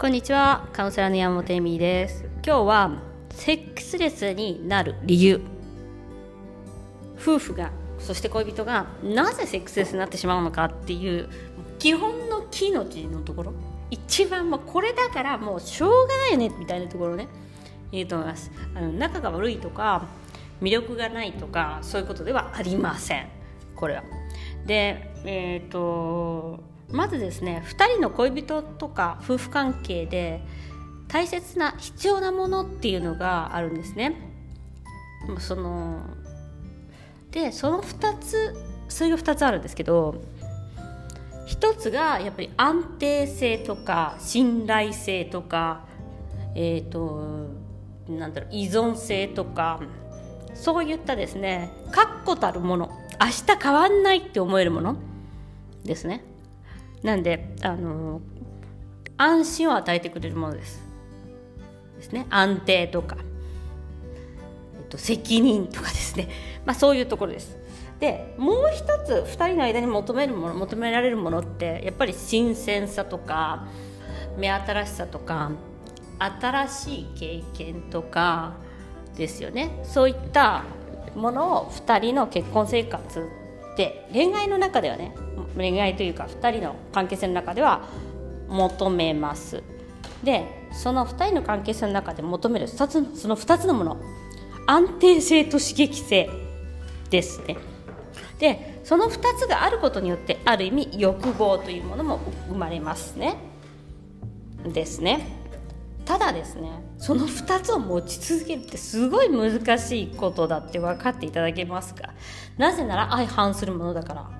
こんにちは。カウンセラーの山本恵美です。今日はセックスレスになる理由。夫婦がそして恋人がなぜセックスレスになってしまうのかっていう基本の木の字のところ。一番もうこれだからもうしょうがないよねみたいなところね。言うと思います。あの仲が悪いとか魅力がないとかそういうことではありません。これは。でえっ、ー、とまずですね2人の恋人とか夫婦関係で大切な必要なものっていうのがあるんですね。そのでその2つそれが2つあるんですけど1つがやっぱり安定性とか信頼性とかえっ、ー、となんだろう依存性とかそういったですね確固たるもの明日変わんないって思えるものですねなんであの安心を与えてくれるものです。ですね。安定とか、えっと、責任とかですね、まあ、そういうところです。でもう一つ2人の間に求めるもの求められるものってやっぱり新鮮さとか目新しさとか新しい経験とかですよね。そういったものを2人の結婚生活で恋愛の中ではね恋愛というか2人の関係性の中では求めます。でその2人の関係性の中で求める2つその2つのもの安定性と刺激性ですね。でその2つがあることによってある意味欲望というものも生まれますね。ですね。ただですねその2つを持ち続けるってすごい難しいことだって分かっていただけますか？なぜなら相反するものだから。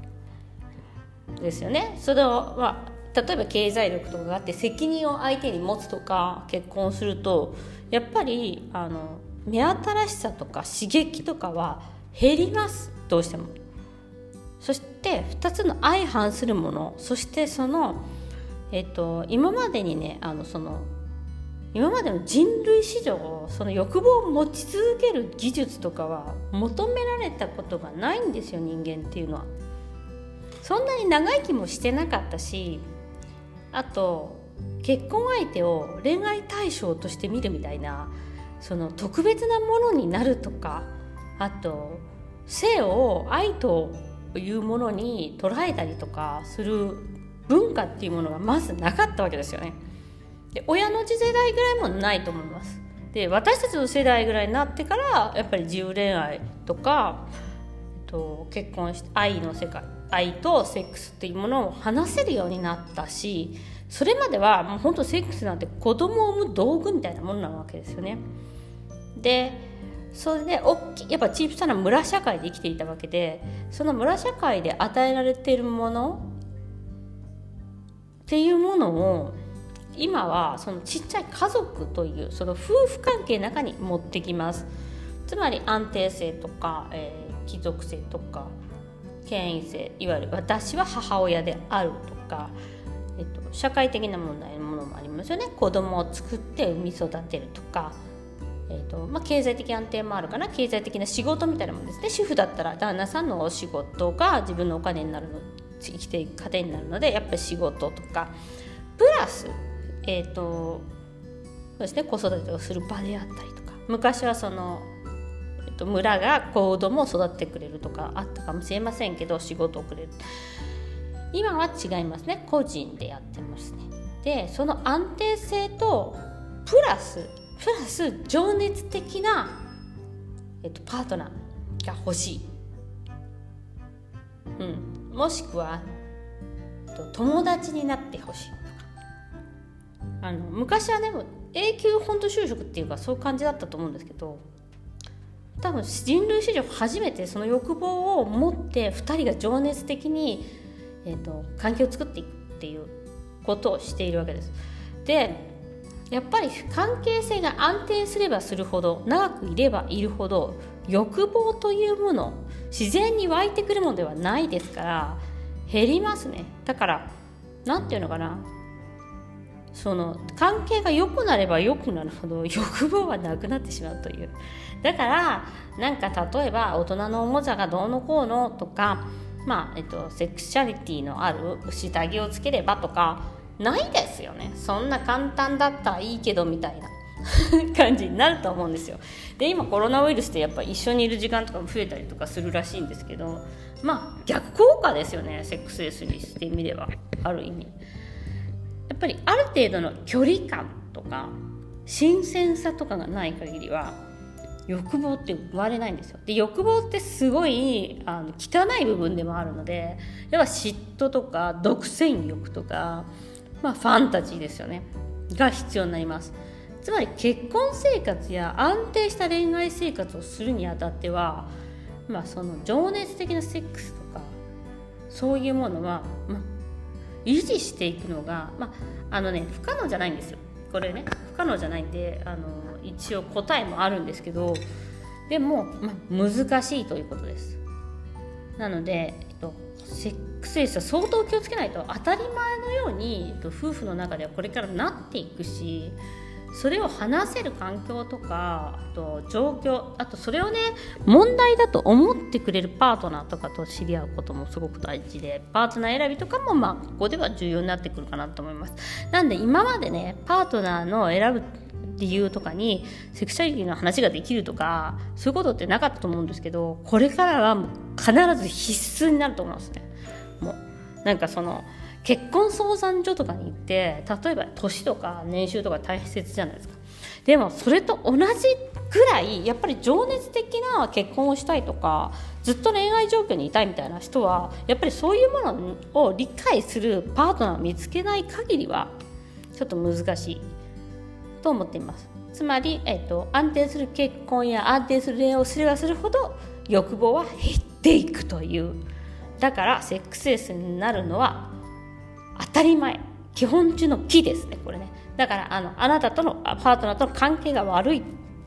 ですよねそれは例えば経済力とかがあって責任を相手に持つとか結婚するとやっぱりあの目新しさとか刺激とかは減りますどうしても。そして2つの相反するものそしてその、えっと、今までにねあのその今までの人類史上その欲望を持ち続ける技術とかは求められたことがないんですよ人間っていうのは。そんなに長生きもしてなかったしあと結婚相手を恋愛対象として見るみたいなその特別なものになるとかあと性を愛というものに捉えたりとかする文化っていうものがまずなかったわけですよね。で親の次世代ぐらいもないと思います。で私たちの世代ぐらいになってからやっぱり自由恋愛とか、えっと、結婚して愛の世界愛とセックスっていうものを話せるようになったしそれまではもう本当セックスなんて子供を産む道具みたいなものなわけですよね。でそれで大きやっぱ小さな村社会で生きていたわけでその村社会で与えられているものっていうものを今はそのちっちゃい家族というその夫婦関係の中に持ってきますつまり安定性とか、えー、貴族性とか権威性いわゆる私は母親であるとか、えっと、社会的な問題のものもありますよね。子供を作って産み育てるとか、えっとまあ、経済的安定もあるかな。経済的な仕事みたいなものですね。主婦だったら旦那さんのお仕事が自分のお金になるの生きていく糧になるのでやっぱり仕事とか。プラスえっ、とそうですね。子育てをする場であったりとか。昔はそのと村が子供を育ってくれるとかあったかもしれませんけど仕事をくれる。今は違いますね。個人でやってますね。でその安定性とプラスプラス情熱的な、えっと、パートナーが欲しい、うん、もしくは友達になってほしい。とかあの昔はね永久本当就職っていうかそういう感じだったと思うんですけど多分人類史上初めてその欲望を持って2人が情熱的に、えーと、関係を作っていくっていうことをしているわけです。でやっぱり関係性が安定すればするほど長くいればいるほど欲望というもの自然に湧いてくるものではないですから減りますねだから何て言うのかなその関係が良くなれば良くなるほど欲望はなくなってしまうという。だからなんか例えば大人のおもちゃがどうのこうのとかまあえっと、セクシャリティのある下着をつければとかないですよね。そんな簡単だったらいいけどみたいな 感じになると思うんですよ。で今コロナウイルスってやっぱ一緒にいる時間とかも増えたりとかするらしいんですけどまあ逆効果ですよねセックスレスにしてみればある意味。やっぱりある程度の距離感とか新鮮さとかがない限りは欲望って生まれないんですよ。で欲望ってすごいあの汚い部分でもあるので要は嫉妬とか独占欲とか、まあ、ファンタジーですよね。が必要になります。つまり結婚生活や安定した恋愛生活をするにあたっては、まあ、その情熱的なセックスとかそういうものは、まあ、維持していくのが、まあ、あのね不可能じゃないんですよ。これね不可能じゃないんであの一応答えもあるんですけどでも、まあ、難しいということです。なので、えっと、セックスレスは相当気をつけないと当たり前のように、えっと、夫婦の中ではこれからなっていくしそれを話せる環境とかあと状況あとそれをね問題だと思ってくれるパートナーとかと知り合うこともすごく大事でパートナー選びとかもまあここでは重要になってくるかなと思います。なんで今までねパートナーの選ぶ理由とかにセクシャリティの話ができるとかそういうことってなかったと思うんですけどこれからは必ず必須になると思いますね。もうなんかその結婚相談所とかに行って例えば年とか年収とか大切じゃないですか。でもそれと同じぐらいやっぱり情熱的な結婚をしたいとかずっと恋愛状況にいたいみたいな人はやっぱりそういうものを理解するパートナーを見つけない限りはちょっと難しいと思っています。つまり、えーと、安定する結婚や安定する恋愛をすればするほど欲望は減っていくという。だからセックスレスになるのは当たり前。基本中の木ですねこれね。だからあのあなたとのパートナーとの関係が悪い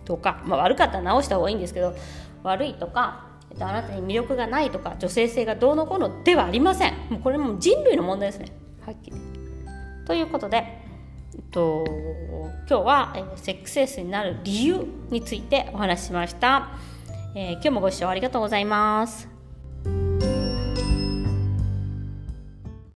とか、まあ、悪かったら直した方がいいんですけど悪いとか、えっと、あなたに魅力がないとか女性性がどうのこうのではありません。もうこれも人類の問題ですね。はっきり。ということで、えっと、今日は、えセックスレスになる理由についてお話ししました、えー、今日もご視聴ありがとうございます。